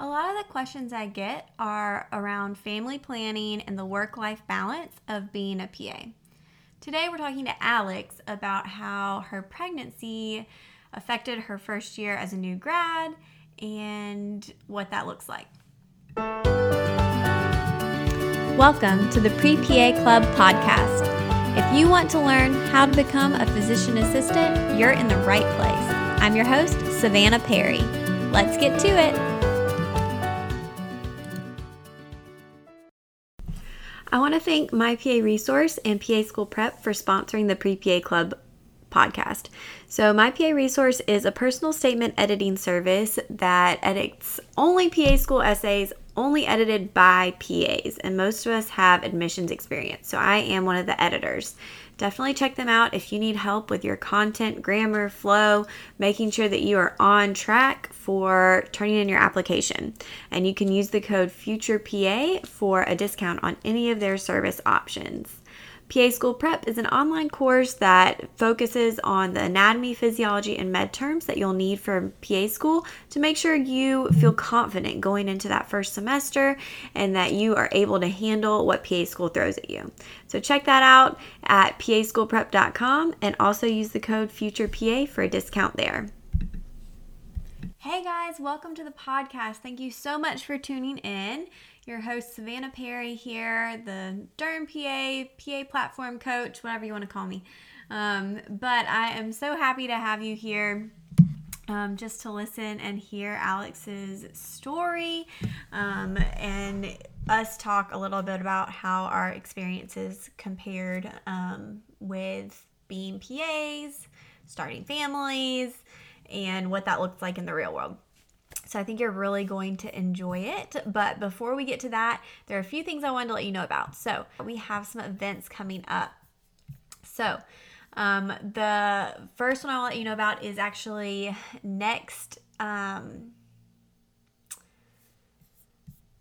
A lot of the questions I get are around family planning and the work life balance of being a PA. Today, we're talking to Alex about how her pregnancy affected her first year as a new grad and what that looks like. Welcome to the Pre PA Club podcast. If you want to learn how to become a physician assistant, you're in the right place. I'm your host, Savanna Perry. Let's get to it. I want to thank My PA Resource and PA School Prep for sponsoring the Pre PA Club podcast. So, My PA Resource is a personal statement editing service that edits only PA school essays, only edited by PAs, and most of us have admissions experience. So, I am one of the editors definitely check them out if you need help with your content, grammar, flow, making sure that you are on track for turning in your application. And you can use the code FUTUREPA for a discount on any of their service options. PA School Prep is an online course that focuses on the anatomy, physiology, and med terms that you'll need for PA school to make sure you feel confident going into that first semester and that you are able to handle what PA school throws at you. So check that out at paschoolprep.com and also use the code FUTUREPA for a discount there. Hey guys, welcome to the podcast. Thank you so much for tuning in your host, Savanna Perry, here, the derm PA, PA platform coach, whatever you want to call me. Um, but I am so happy to have you here. Um, just to listen and hear Alex's story um, and us talk a little bit about how our experiences compared um, with being PAs, starting families, and what that looks like in the real world. So I think you're really going to enjoy it. But before we get to that, there are a few things I wanted to let you know about. So we have some events coming up. So um, the first one I'll let you know about is actually next. Um,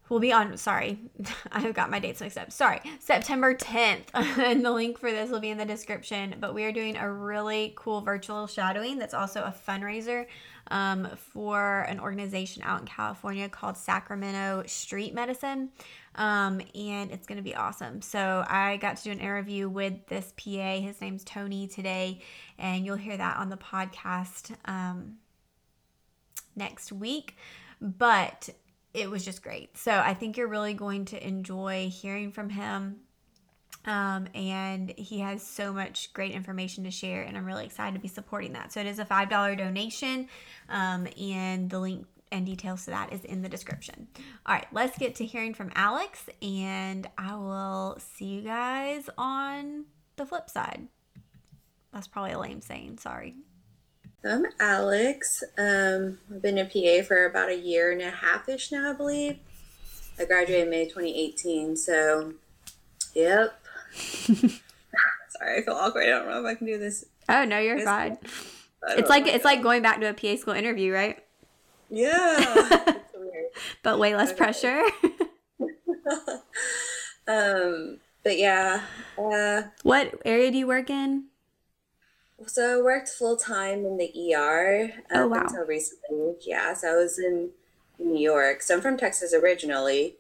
We'll be on, sorry, I've got my dates mixed up. Sorry, September 10th. and the link for this will be in the description. But we are doing a really cool virtual shadowing that's also a fundraiser um, for an organization out in California called Sacramento Street Medicine. Um, and it's going to be awesome. So I got to do an interview with this PA. His name's Tony today, and you'll hear that on the podcast um, next week. But it was just great. So I think you're really going to enjoy hearing from him. Um, and he has so much great information to share, and I'm really excited to be supporting that. So it is a $5 donation, um, and the link and details to that is in the description. All right, let's get to hearing from Alex, and I will see you guys on the flip side. That's probably a lame saying, sorry. I'm Alex. Um, I've been a PA for about a year and a half ish now, I believe. I graduated May 2018, so yep. Sorry, I feel awkward. I don't know if I can do this. Oh no, you're fine. It's like it's like going back to a PA school interview, right? Yeah. but way less pressure. um, but yeah. Uh, what area do you work in? So I worked full time in the ER oh, wow. until recently. Yeah, so I was in New York. So I'm from Texas originally.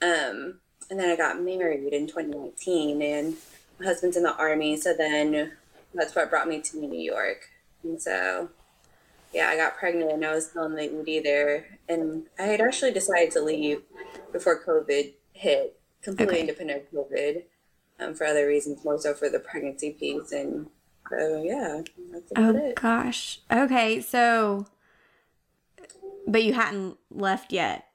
Um, and then I got married in 2019, and my husband's in the army. So then that's what brought me to New York. And so, yeah, I got pregnant and I was still in the ED there. And I had actually decided to leave before COVID hit, completely okay. independent of COVID, um, for other reasons, more so for the pregnancy piece and so yeah, oh it. gosh. Okay, so but you hadn't left yet.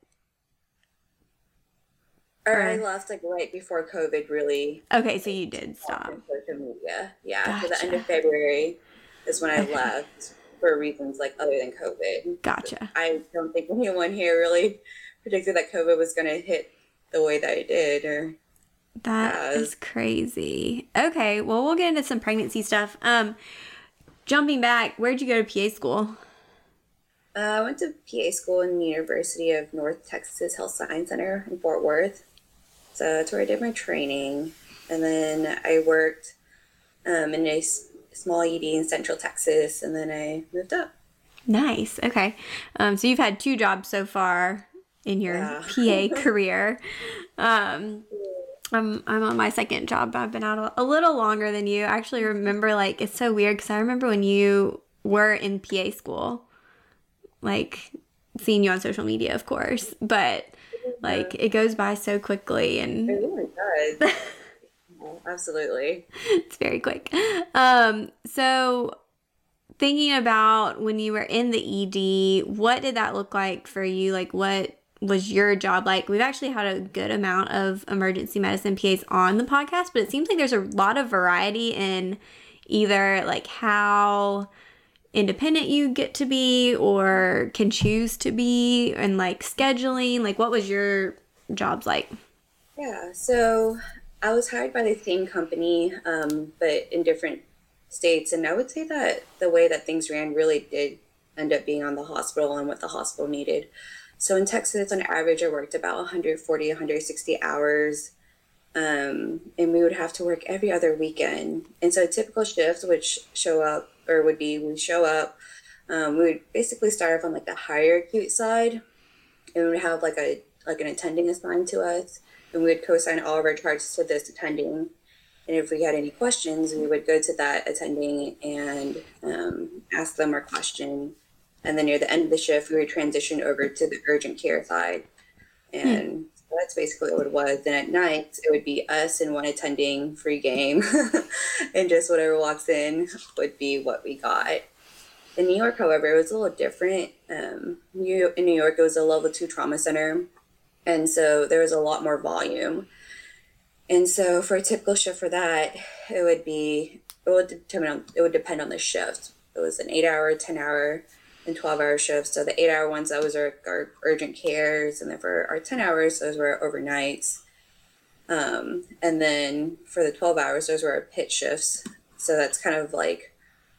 Or, I left like right before COVID really. Okay, so you did stop. Social media, yeah. Gotcha. the end of February is when I okay. left for reasons like other than COVID. Gotcha. I don't think anyone here really predicted that COVID was going to hit the way that it did, or that is crazy. Okay, well, we'll get into some pregnancy stuff. Um, jumping back, where'd you go to PA school? Uh, I went to PA school in the University of North Texas Health Science Center in Fort Worth. So that's where I did my training. And then I worked um, in a small ED in Central Texas, and then I moved up. Nice. Okay. Um, so you've had two jobs so far in your Yeah. PA career. Um, I'm I'm on my second job. I've been out a, a little longer than you. I actually remember like it's so weird because I remember when you were in PA school, like seeing you on social media, of course, but like it goes by so quickly and It really does. Absolutely. it's very quick. Um, so thinking about when you were in the ED, what did that look like for you? Like what was your job like? We've actually had a good amount of emergency medicine PAs on the podcast, but it seems like there's a lot of variety in either like how independent you get to be or can choose to be and like scheduling. Like what was your jobs like? Yeah, so I was hired by the same company, um, but in different states. And I would say that the way that things ran really did end up being on the hospital and what the hospital needed. So in Texas, on average, I worked about 140, 160 hours. Um, and we would have to work every other weekend. And so a typical shift would sh- show up, or would be we show up. Um, we would basically start off on like the higher acute side, and we would have like a like an attending assigned to us, and we would co-sign all of our charts to this attending. And if we had any questions, we would go to that attending and um, ask them our question. And then near the end of the shift, we would transition over to the urgent care side. And so that's basically what it was. And at night, it would be us and one attending free game. and just whatever walks in would be what we got. In New York, however, it was a little different. Um, New, in New York, it was a level two trauma center. And so there was a lot more volume. And so for a typical shift for that, it would be it would depend on it would depend on the shift. It was an eight hour, ten hour, and twelve hour shifts. So the eight hour ones that was our, urgent cares, and then for our ten hours, those were our overnights. Um, and then for the twelve hours, those were our pit shifts. So that's kind of like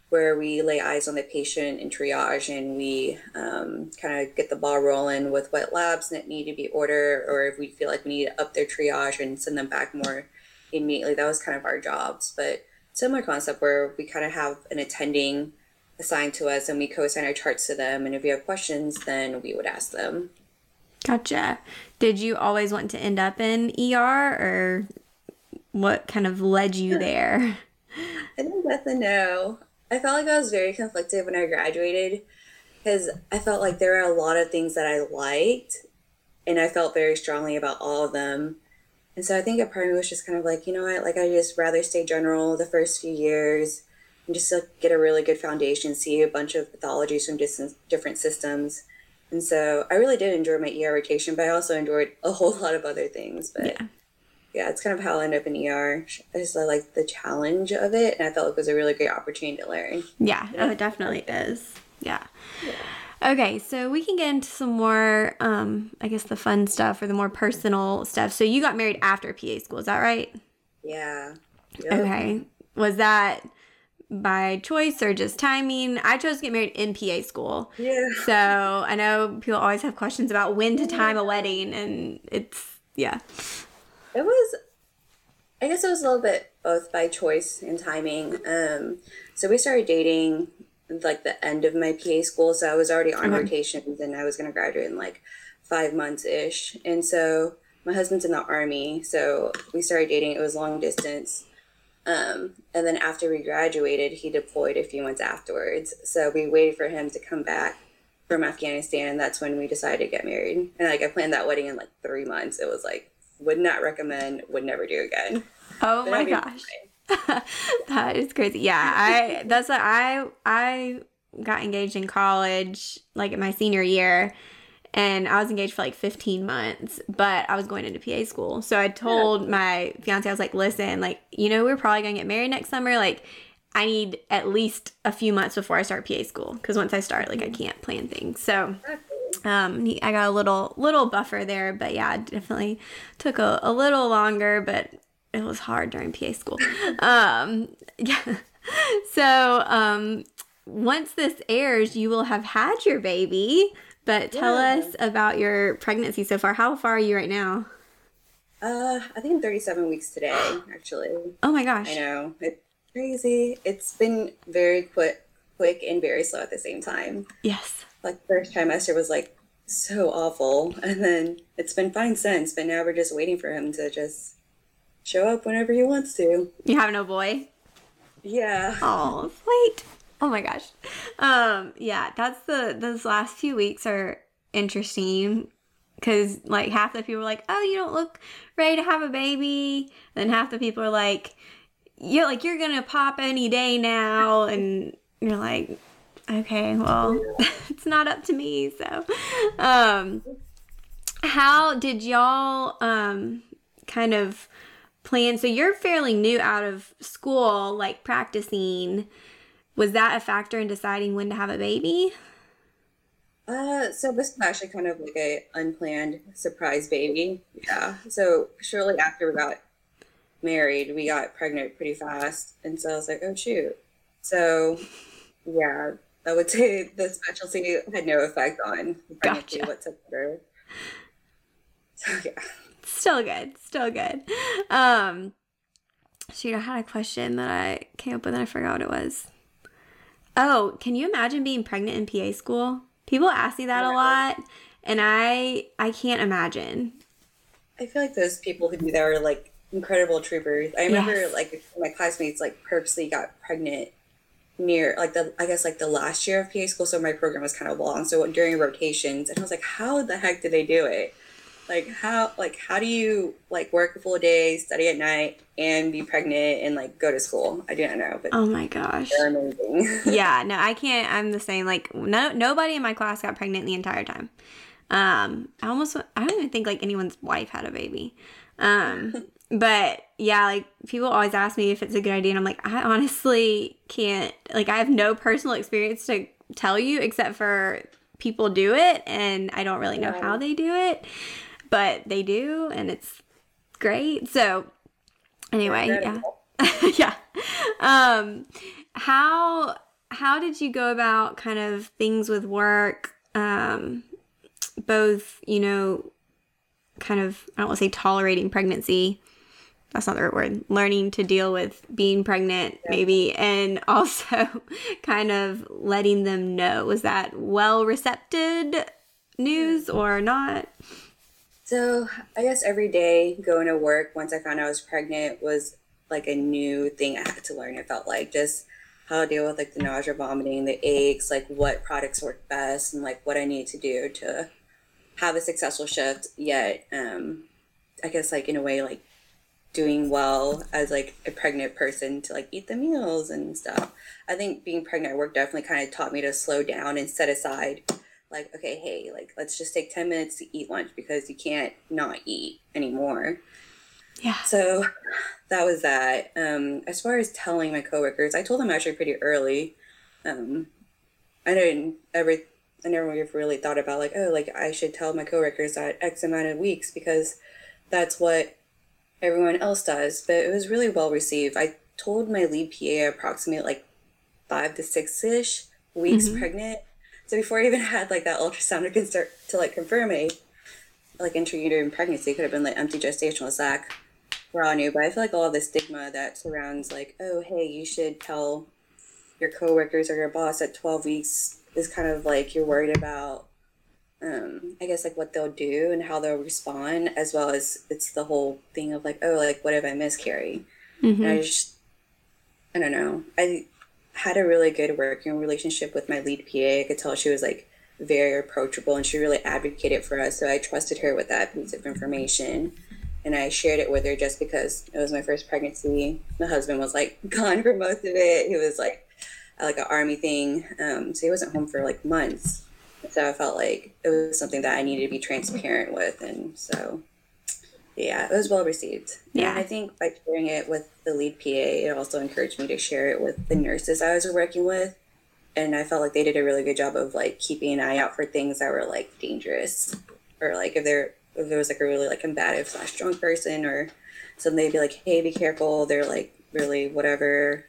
where we lay eyes on the patient and triage and we um, kind of get the ball rolling with what labs that need to be ordered or if we feel like we need to up their triage and send them back more immediately that was kind of our jobs but similar concept where we kind of have an attending assigned to us and we co-assign our charts to them and if we have questions then we would ask them Gotcha. Did you always want to end up in ER or what kind of led you there? I think that's a no. I felt like I was very conflicted when I graduated because I felt like there were a lot of things that I liked and I felt very strongly about all of them. And so I think a part of me was just kind of like, you know what, like I just rather stay general the first few years and just like, get a really good foundation, see a bunch of pathologies from dis- different systems. And so I really did enjoy my ER rotation, but I also enjoyed a whole lot of other things. But Yeah. yeah, it's kind of how I ended up in ER. I just I like the challenge of it, and I felt like it was a really great opportunity to learn. Yeah, oh, it definitely is. Yeah. Okay, so we can get into some more, um, I guess, the fun stuff or the more personal stuff. So you got married after PA school, is that right? Yeah. Yep. Okay. Was that by choice or just timing? I chose to get married in PA school. Yeah. So I know people always have questions about when to time a wedding, and it's, yeah. It was, I guess it was a little bit both by choice and timing. Um, so we started dating like the end of my PA school, so I was already on Okay. rotations, and I was gonna graduate in like five months ish. And so my husband's in the army, so we started dating. It was long distance. Um, and then after we graduated, he deployed a few months afterwards. So we waited for him to come back from Afghanistan, and that's when we decided to get married. And like I planned that wedding in like three months. It was like would not recommend, would never do again. Oh But my gosh. that is crazy. Yeah, I that's what I I got engaged in college like in my senior year and I was engaged for like 15 months, but I was going into PA school. So I told my fiance I was like, "Listen, like, you know, we're probably going to get married next summer, like I need at least a few months before I start PA school because once I start, like I can't plan things." So um he- i got a little little buffer there but yeah it definitely took a, a little longer but it was hard during pa school. Um yeah. So um once this airs you will have had your baby but tell Yeah. us about your pregnancy so far how far are you right now Uh, I think I'm 37 weeks today, actually. oh my gosh I know. It's crazy. It's been very quick, quick and very slow at the same time. yes Like first trimester was like so awful. And then it's been fine since, but now we're just waiting for him to just show up whenever he wants to. You have no boy? Yeah. Oh, sweet. Oh my gosh. Um, yeah, that's the those last few weeks are interesting because like half the people are like, "Oh, you don't look ready to have a baby," then half the people are like, "You're like you're gonna pop any day now," and you're like, "Okay, well, it's not up to me." So, um, how did y'all um kind of plan? So you're fairly new out of school, like practicing. Was that a factor in deciding when to have a baby? Uh, so this was actually kind of like a unplanned surprise baby. Yeah. So shortly after we got married, we got pregnant pretty fast, and so I was like, oh shoot. So, yeah, I would say the specialty had no effect on the pregnancy Gotcha. whatsoever. So yeah. Still good. Still good. Um shoot, I had a question that I came up with and I forgot what it was. Oh, can you imagine being pregnant in PA school? People ask me that a lot and I I can't imagine. I feel like those people who do that are like incredible troopers. I remember Yes. like my classmates like purposely got pregnant near like the I guess like the last year of PA school, so my program was kind of long. So during rotations, and I was like, how the heck did they do it? Like how like how do you like work a full day, study at night, and be pregnant and like go to school? I do not know, but Oh my gosh. yeah, no, I can't. I'm the same. Like, no, nobody in my class got pregnant the entire time. Um, I almost, I don't even think like anyone's wife had a baby. Um, but yeah, like people always ask me if it's a good idea, and I'm like, I honestly can't. Like, I have no personal experience to tell you except for people do it, and I don't really know Yeah. how they do it, but they do, and it's great. So, anyway, yeah Incredible. yeah. Um, how how did you go about kind of things with work? Um, both, you know, kind of I don't want to say tolerating pregnancy. That's not the right word. Learning to deal with being pregnant, maybe, and also kind of letting them know. Was that well received news or not? So I guess every day going to work once I found I was pregnant was like a new thing I had to learn. It felt like just how to deal with like the nausea, vomiting, the aches, like what products work best, and like what I need to do to have a successful shift. Yet, um, I guess like in a way like doing well as like a pregnant person to like eat the meals and stuff. I think being pregnant at work definitely kind of taught me to slow down and set aside like okay hey like let's just take 10 minutes to eat lunch because you can't not eat anymore. Yeah. so that was that. Um as far as telling my coworkers i told them actually pretty early. Um i didn't ever i never really thought about like oh like i should tell my coworkers that x amount of weeks because that's what everyone else does. But it was really well received. I told my lead pa approximately like five to six ish weeks Mhm. pregnant so before I even had like that ultrasound to, to like confirm a like intrauterine pregnancy, could have been like empty gestational sac. We're all new, but I feel like all of the stigma that surrounds like, oh hey, you should tell your coworkers or your boss at twelve weeks is kind of like you're worried about um I guess like what they'll do and how they'll respond, as well as it's the whole thing of like, oh like what if I miscarry? Mhm. And I just, I don't know. I had a really good working relationship with my lead PA. I could tell she was like very approachable and she really advocated for us. So I trusted her with that piece of information. And I shared it with her just because it was my first pregnancy. My husband was like gone for most of it. He was like like an army thing. Um, so he wasn't home for like months. So I felt like it was something that I needed to be transparent with. And so, yeah, it was well received. Yeah. And I think by sharing it with the lead PA, it also encouraged me to share it with the nurses I was working with. And I felt like they did a really good job of like keeping an eye out for things that were like dangerous, or like if there if there was like a really like combative slash drunk person or something, they'd be like, "Hey, be careful." They're like really whatever.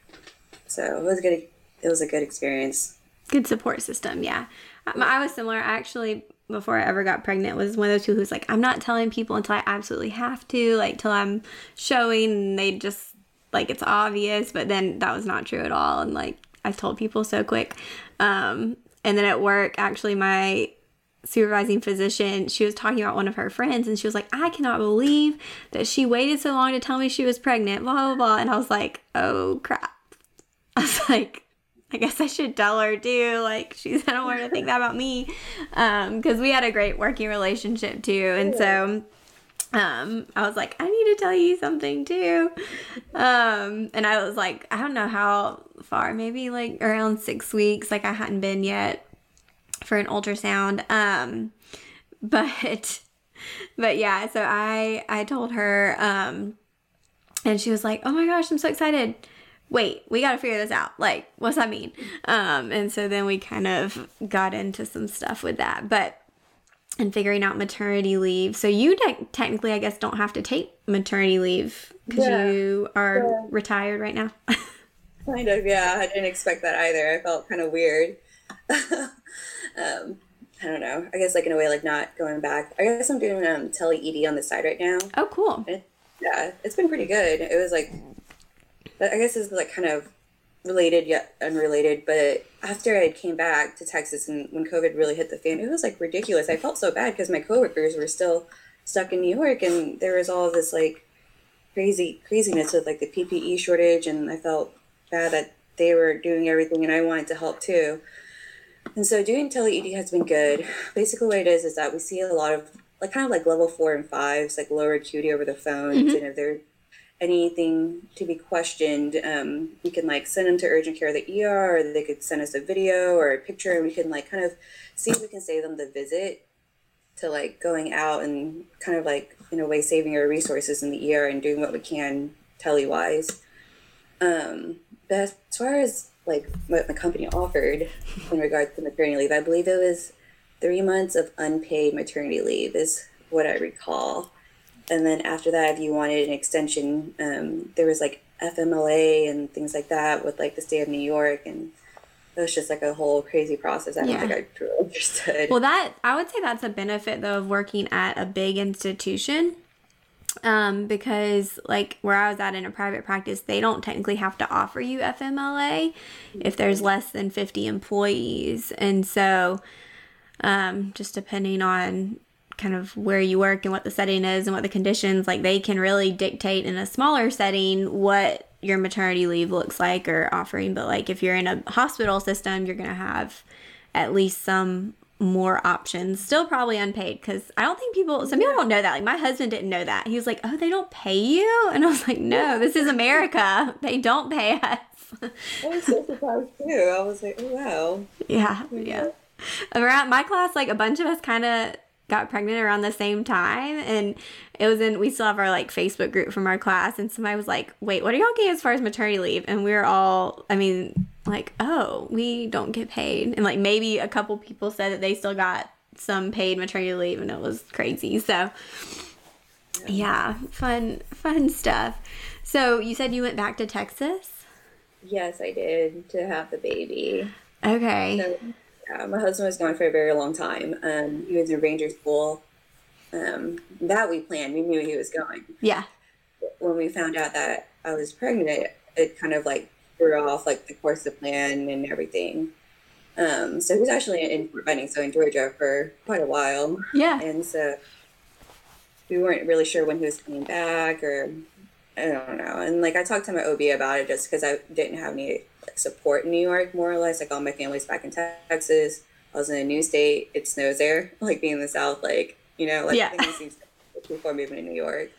So it was good. It was a good experience. good support system yeah i was similar I actually before i ever got pregnant was one of those people who's like i'm not telling people until i absolutely have to like till i'm showing and they just like it's obvious but then that was not true at all and like i told people so quick um and then at work actually my supervising physician, she was talking about one of her friends and she was like, I cannot believe that she waited so long to tell me she was pregnant, blah, blah, blah. And I was like, oh crap. I was like, I guess I should tell her too. Like, she's, I don't want her to think that about me. Um, cause we had a great working relationship too. And so, um, I was like, I need to tell you something too. Um, and I was like, I don't know how far, maybe like around six weeks. Like, I hadn't been yet for an ultrasound. Um, but, but yeah, so I, I told her, um, and she was like, oh my gosh, I'm so excited wait, we got to figure this out. Like, what's that mean? Um, and so then we kind of got into some stuff with that, but and figuring out maternity leave. So you te- technically, I guess, don't have to take maternity leave because yeah. you are yeah. retired right now. kind of, yeah. I didn't expect that either. I felt kind of weird. um, I don't know. I guess like in a way, like not going back. I guess I'm doing um tele ED on the side right now. Oh, cool. It, yeah, it's been pretty good. It was like I guess is like kind of related yet unrelated. But after I came back to Texas and when COVID really hit the fan, it was like ridiculous. I felt so bad because my coworkers were still stuck in New York and there was all this like crazy craziness with like the PPE shortage and I felt bad that they were doing everything and I wanted to help too. And so doing tele ED has been good. Basically what it is is that we see a lot of like kind of like level four and fives, like lower acuity over the phones mm-hmm. and if they're anything to be questioned, um, we can like send them to urgent care, the ER, or they could send us a video or a picture, and we can like kind of see if we can save them the visit to like going out and kind of like in a way saving our resources in the ER and doing what we can tele wise. Um, but as far as like what the company offered in regards to maternity leave, I believe it was three months of unpaid maternity leave is what I recall and then after that, if you wanted an extension, um, there was like FMLA and things like that with like the state of New York, and it was just like a whole crazy process. I don't yeah. think I truly understood. Well, that I would say that's a benefit though of working at a big institution. Um, because like where I was at in a private practice, they don't technically have to offer you FMLA if there's less than 50 employees. And so, um, just depending on kind of where you work and what the setting is and what the conditions like they can really dictate in a smaller setting what your maternity leave looks like or offering. But like if you're in a hospital system you're going to have at least some more options still probably unpaid because i don't think people some people don't know that. Like my husband didn't know that. He was like oh they don't pay you? And i was like no this is america. They don't pay us. I was so surprised too. I was like oh wow. Yeah yeah. Mm-hmm. Around my class like a bunch of us kind of got pregnant around the same time and it was in we still have our like facebook group from our class and somebody was like wait what are y'all getting as far as maternity leave? And we were all i mean like oh we don't get paid. And like maybe a couple people said that they still got some paid maternity leave and it was crazy. So yeah. fun fun stuff. So you said you went back to texas? Yes i did to have the baby. Okay. So- yeah, my husband was gone for a very long time. Um, he was in ranger school. Um, that we planned. We knew he was going. Yeah. When we found out that I was pregnant, it, it kind of like threw off like the course of plan and everything. Um, so he was actually in Fort Benning, so in Georgia for quite a while. Yeah. And so we weren't really sure when he was coming back or I don't know. And like I talked to my OB about it just because I didn't have any like support in New York, more or less. Like all my family's back in Texas. I was in a new state. It snows there. Like being in the South, like you know, like yeah. things before moving to New York.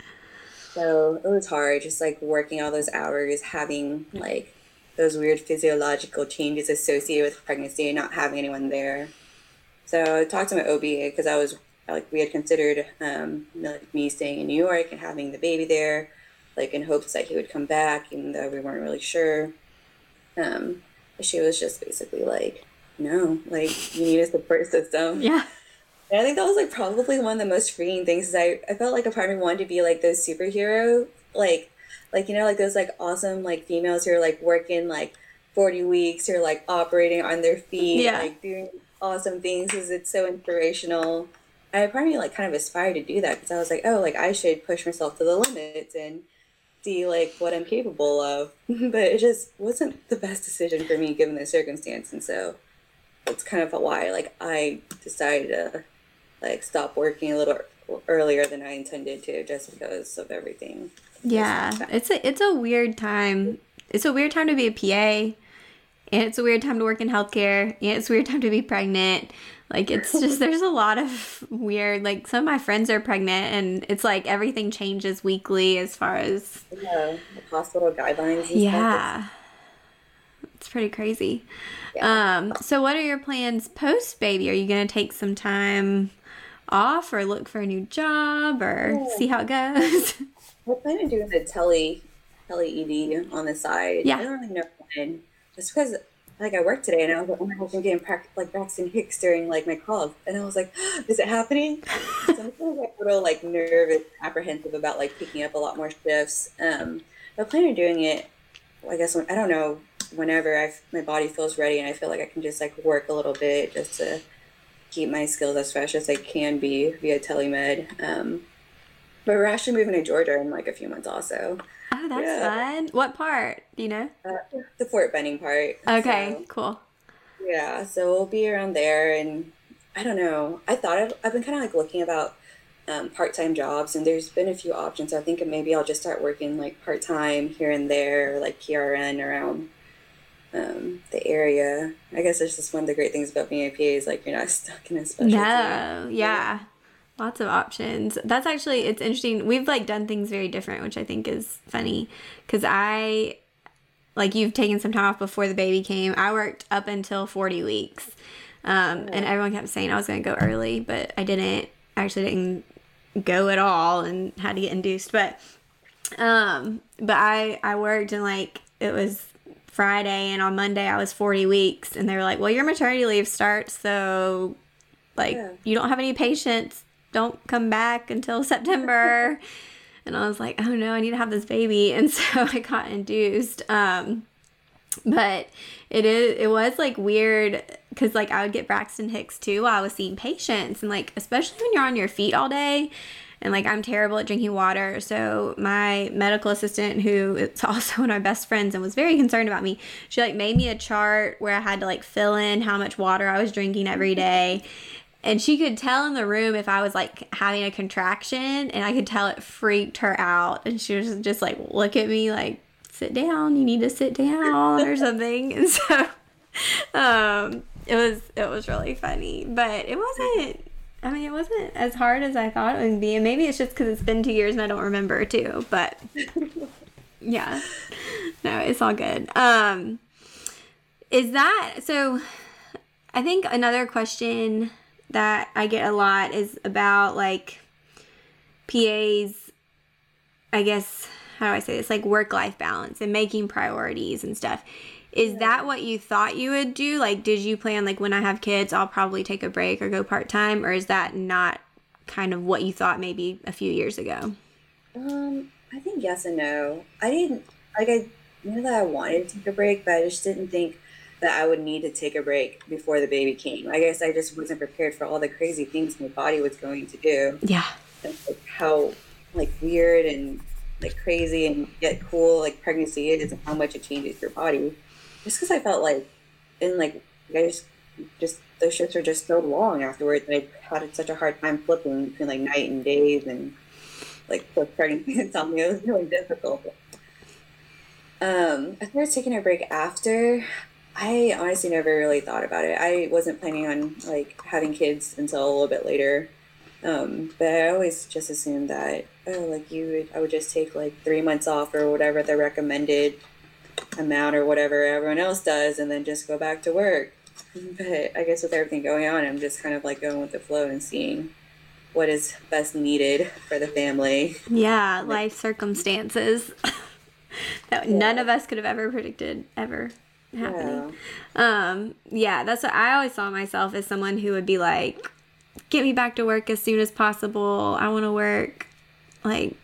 So it was hard, just like working all those hours, having like those weird physiological changes associated with pregnancy and not having anyone there. So I talked to my OB because I was like we had considered um, me staying in New York and having the baby there, like in hopes that he would come back, even though we weren't really sure. Um, she was just basically like, no, like you need a support system. Yeah. And I think that was like probably one of the most freeing things. Is I I felt like a part of me wanted to be like those superhero, like like you know like those like awesome like females who are like working like forty weeks or like operating on their feet, yeah. like doing awesome things because it's so inspirational. I me like kind of aspired to do that because I was like, oh, like I should push myself to the limits and see like what I'm capable of. but it just wasn't the best decision for me given the circumstance. And so it's kind of why like I decided to like stop working a little earlier than I intended to, just because of everything. Yeah, it's a it's a weird time. It's a weird time to be a PA, and it's a weird time to work in healthcare, and it's a weird time to be pregnant. Like it's just there's a lot of weird. Like some of my friends are pregnant, and it's like everything changes weekly as far as yeah, hospital guidelines. yeah. Stuff. It's pretty crazy. Yeah. Um, so what are your plans post baby? Are you gonna take some time off or look for a new job or yeah. see how it goes? We're planning on doing the tele tele ED on the side. Yeah. I don't really know when. Just because like I worked today and I was like, oh my gosh, I'm getting pra- like Braxton Hicks during like my calls. And I was like, is it happening? so I'm kind of like a little like nervous, apprehensive about like picking up a lot more shifts. Um, but planning on doing it, I guess, when, I don't know, whenever I my body feels ready and I feel like I can just like work a little bit just to keep my skills as fresh as I can be via telemed. Um, but we're actually moving to Georgia in like a few months also. That's yeah. fun. What part? Do you know? Uh, the Fort Benning part. Okay, so, cool. Yeah, so we'll be around there, and I don't know. I thought I've, I've been kind of like looking about um, part time jobs, and there's been a few options. I think maybe I'll just start working like part time here and there, like PRN around um, the area. I guess it's just one of the great things about being a PA is like you're not stuck in a specialty. No, yeah. Lots of options. That's actually it's interesting. We've like done things very different, which I think is funny cuz I like you've taken some time off before the baby came. I worked up until 40 weeks. Um, and everyone kept saying I was going to go early, but I didn't. I actually didn't go at all and had to get induced, but um but I I worked and like it was Friday and on Monday I was 40 weeks and they were like, "Well, your maternity leave starts, so like yeah. you don't have any patients. Don't come back until September." and I was like, "Oh no, I need to have this baby." And so I got induced. Um but it is it was like weird because like I would get Braxton Hicks too while I was seeing patients and like especially when you're on your feet all day and like I'm terrible at drinking water. So my medical assistant, who is also one of my best friends and was very concerned about me, she like made me a chart where I had to like fill in how much water I was drinking every day. And she could tell in the room if I was like having a contraction, and I could tell it freaked her out. And she was just like, look at me, like, sit down, you need to sit down or something. And so um, it was it was really funny, but it wasn't I mean, it wasn't as hard as I thought it would be. And maybe it's just because it's been two years and I don't remember too. But yeah, no, it's all good. Um, is that so? I think another question that I get a lot is about like PAs, I guess, how do I say this? Like work life balance and making priorities and stuff. Is yeah. that what you thought you would do? Like, did you plan, like, when I have kids, I'll probably take a break or go part time? Or is that not kind of what you thought maybe a few years ago? Um, I think yes and no. I didn't, like, I knew that I wanted to take a break, but I just didn't think that I would need to take a break before the baby came. I guess I just wasn't prepared for all the crazy things my body was going to do. Yeah. And, like, how, like, weird and, like, crazy and yet cool, like, pregnancy is and how much it changes your body just because I felt like, and like, I just, just those shifts are just so long afterwards. And I had such a hard time flipping between like night and days and like postpartum insomnia. It was really difficult. Um, I started taking a break after. I honestly never really thought about it. I wasn't planning on like having kids until a little bit later. Um, but I always just assumed that oh, like you would, I would just take like three months off or whatever the recommended amount or whatever everyone else does and then just go back to work. But I guess with everything going on, I'm just kind of like going with the flow and seeing what is best needed for the family. Yeah, life circumstances that yeah. none of us could have ever predicted ever happening. Yeah. Um, yeah, that's what I always saw myself as someone who would be like, get me back to work as soon as possible. I want to work, like,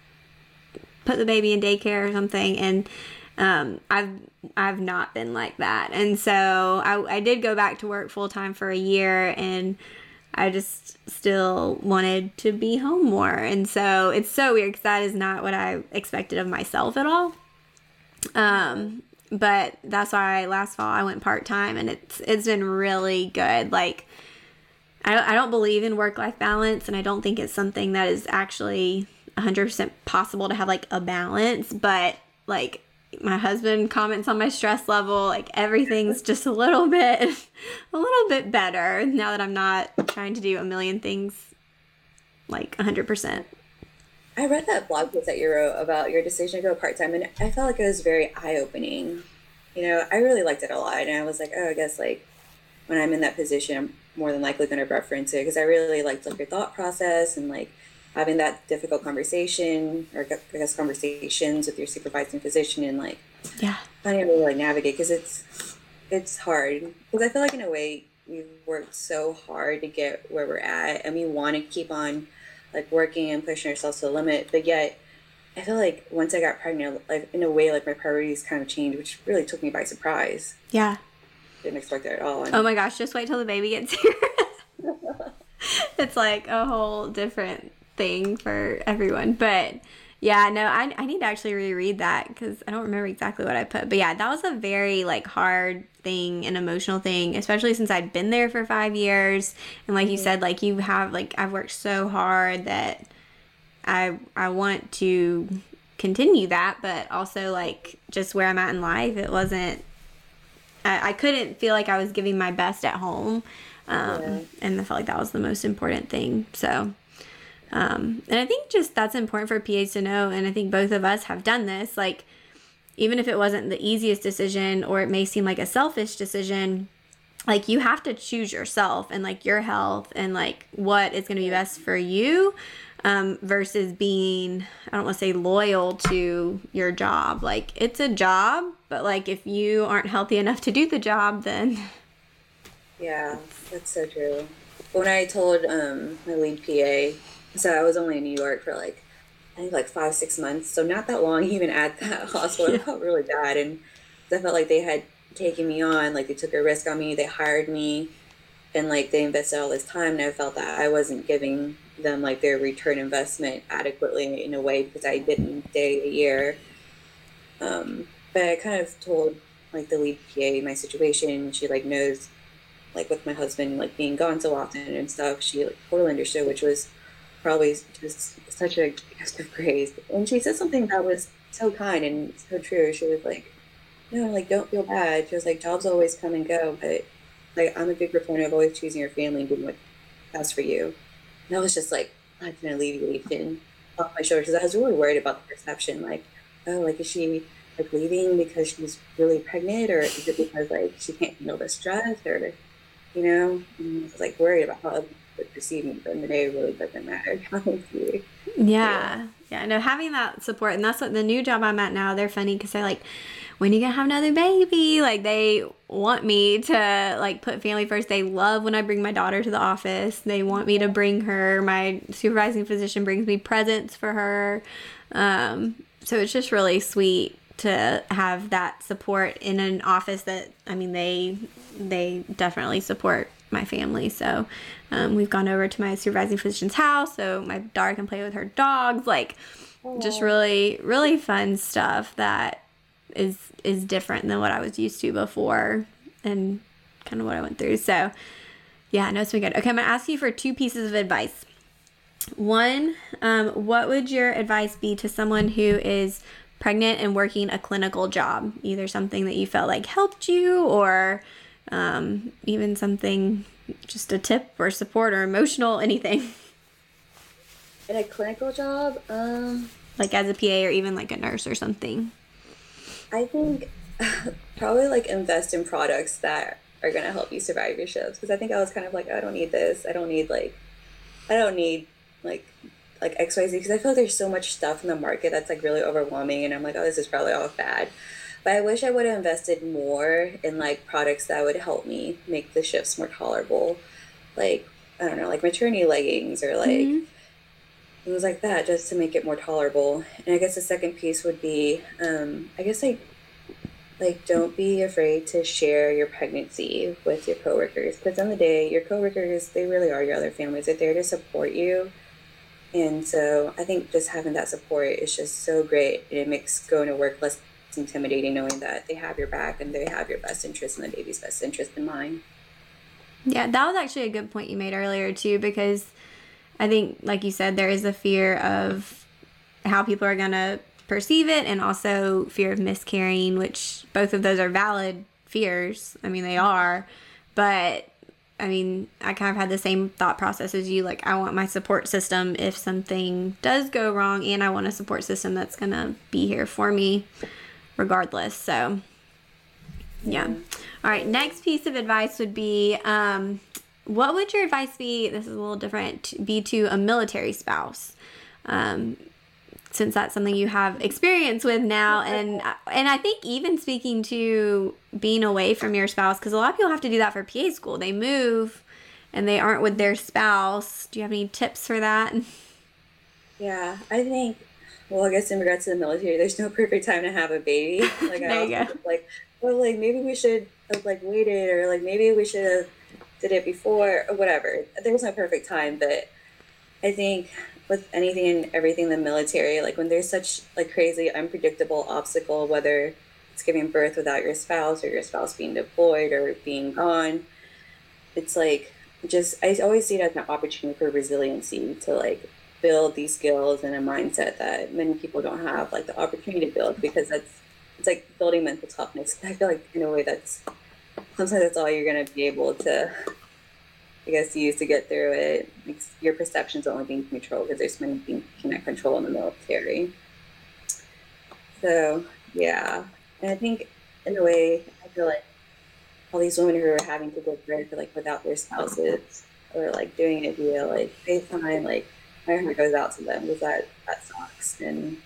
put the baby in daycare or something. And um, I've I've not been like that, and so I, I did go back to work full time for a year, and I just still wanted to be home more, and so it's so weird because that is not what I expected of myself at all. Um, but that's why last fall I went part time, and it's it's been really good. Like, I I don't believe in work life balance, and I don't think it's something that is actually 100% possible to have like a balance, but like my husband comments on my stress level like everything's just a little bit a little bit better now that i'm not trying to do a million things like 100% I read that blog post that you wrote about your decision to go part time, and I felt like it was very eye opening. You know, I really liked it a lot, and I was like, oh, I guess like when I'm in that position, I'm more than likely going to reference it because I really liked like your thought process and like having that difficult conversation or I guess conversations with your supervising physician and like yeah finding a way to like navigate because it's it's hard because I feel like in a way we've worked so hard to get where we're at and we want to keep on like working and pushing ourselves to the limit. But yet I feel like once I got pregnant like in a way like my priorities kind of changed which really took me by surprise. Yeah. Didn't expect that at all. And oh my gosh just wait till the baby gets here. It's like a whole different thing for everyone. But yeah, no, I, I need to actually reread that because I don't remember exactly what I put. But yeah, that was a very like hard thing, an emotional thing, especially since I'd been there for five years. And like you said, like you have like I've worked so hard that I I want to continue that, but also like just where I'm at in life, it wasn't. I, I couldn't feel like I was giving my best at home, um, yeah. and I felt like that was the most important thing. So um, and I think just that's important for PAs to know. And I think both of us have done this. Like, even if it wasn't the easiest decision or it may seem like a selfish decision, like you have to choose yourself and like your health and like what is going to be best for you um, versus being, I don't want to say loyal to your job. Like, it's a job, but like if you aren't healthy enough to do the job, then. Yeah, that's so true. When I told um, my lead PA so I was only in New York for like I think like five six months, so not that long even at that hospital. Yeah. I felt really bad, and I felt like they had taken me on, like they took a risk on me, they hired me, and like they invested all this time, and I felt that I wasn't giving them like their return investment adequately in a way because I didn't stay a year. Um, but I kind of told like the lead PA my situation. She like knows like with my husband like being gone so often and stuff. She like totally understood, which was probably just such a gift of grace. And she said something that was so kind and so true. She was like, no, like, don't feel bad. She was like, jobs always come and go, but like, I'm a big proponent of always choosing your family and doing what's best for you. And that was just like, that's an alleviation off my shoulders because I was really worried about the perception. Like, oh, like, is she like leaving because she's really pregnant or is it because like she can't handle the stress or, you know, and I was like worried about how perceiving but in the day really doesn't matter honestly yeah. Yeah no having that support and that's what the new job i'm at now they're funny because they're like when are you gonna have another baby? Like they want me to like put family first. They love when i bring my daughter to the office. They want me to bring her. My supervising physician brings me presents for her. Um, so it's just really sweet to have that support in an office that i mean they they definitely support my family. So um, we've gone over to my supervising physician's house so my daughter can play with her dogs like Aww. just really really fun stuff that is is different than what i was used to before and kind of what i went through. So yeah no it's been good. Okay i'm gonna ask you for two pieces of advice. One um, what would your advice be to someone who is pregnant and working a clinical job, either something that you felt like helped you or um, even something, just a tip or support or emotional, anything. In a clinical job, um, like as a PA or even like a nurse or something. I think probably like invest in products that are going to help you survive your shifts because I think I was kind of like, oh, I don't need this. I don't need like, I don't need like like XYZ because I feel like there's so much stuff in the market that's like really overwhelming and I'm like, oh, this is probably all bad. But I wish I would have invested more in like products that would help me make the shifts more tolerable. Like, I don't know, like maternity leggings or like mm-hmm. things like that just to make it more tolerable. And I guess the second piece would be, um, I guess like like don't be afraid to share your pregnancy with your coworkers because on the day your coworkers they really are your other families they're there to support you and so I think just having that support is just so great. And it makes going to work less it's intimidating knowing that they have your back and they have your best interest and the baby's best interest in mind. Yeah, that was actually a good point you made earlier too, because I think, like you said, there is a fear of how people are gonna perceive it, and also fear of miscarrying, which both of those are valid fears. I mean, they are, but I mean, I kind of had the same thought process as you. Like, I want my support system if something does go wrong, and I want a support system that's gonna be here for me regardless. So, yeah. All right. Next piece of advice would be um, what would your advice be? This is a little different. Be to a military spouse. Um, since that's something you have experience with now and and I think even speaking to being away from your spouse cuz a lot of people have to do that for PA school. They move and they aren't with their spouse. Do you have any tips for that? Yeah, I think well, I guess in regards to the military, there's no perfect time to have a baby. Like I there you also like, well, like maybe we should have like waited, or like maybe we should have did it before, or whatever. There's no perfect time, but I think with anything and everything in the military, like when there's such like crazy unpredictable obstacle, whether it's giving birth without your spouse or your spouse being deployed or being gone, it's like just I always see it as an opportunity for resiliency to like build these skills and a mindset that many people don't have like the opportunity to build because that's it's like building mental toughness. I feel like in a way that's sometimes that's all you're gonna be able to I guess use to get through it. Makes your perceptions only being controlled because there's many things you control in the military. So yeah. And I think in a way I feel like all these women who are having to give birth like without their spouses or like doing it via like FaceTime, like my heart goes out to them because that that sucks and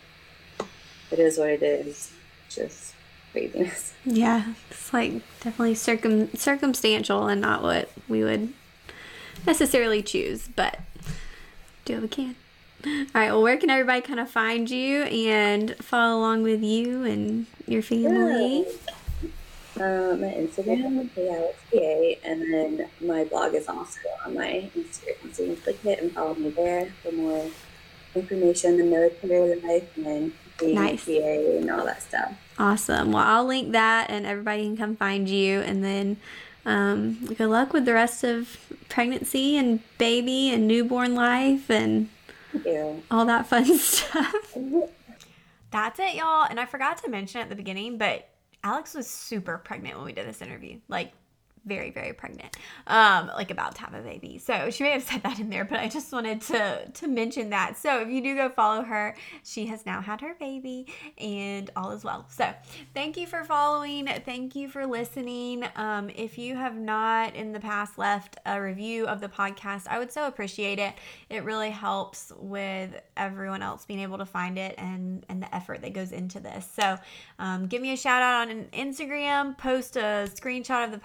it is what it is just craziness Yeah, it's like definitely circum circumstantial and not what we would necessarily choose, but do what we can. All right, well, where can everybody kind of find you and follow along with you and your family? Um, my Instagram, yeah, it's PA, and then my blog is also on my Instagram. So you can click it and follow me there for more information on military life and being Nice. PA and all that stuff. Awesome. Well, I'll link that and everybody can come find you. And then um, good luck with the rest of pregnancy and baby and newborn life and all that fun stuff. That's it, y'all. And I forgot to mention at the beginning, but Alex was super pregnant when we did this interview. Like, very, very pregnant. Um, like about to have a baby. So she may have said that in there, but I just wanted to to mention that. So if you do go follow her, she has now had her baby and all is well. So thank you for following. Thank you for listening. Um, if you have not in the past left a review of the podcast, I would so appreciate it. It really helps with everyone else being able to find it and and the effort that goes into this. So um, give me a shout out on Instagram, post a screenshot of the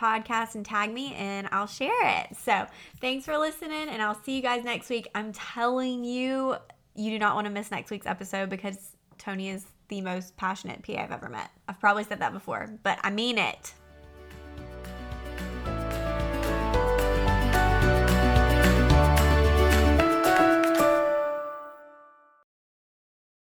podcast and tag me, and I'll share it. So thanks for listening, and I'll see you guys next week. I'm telling you, you do not want to miss next week's episode because Tony is the most passionate PA I've ever met. I've probably said that before, but I mean it.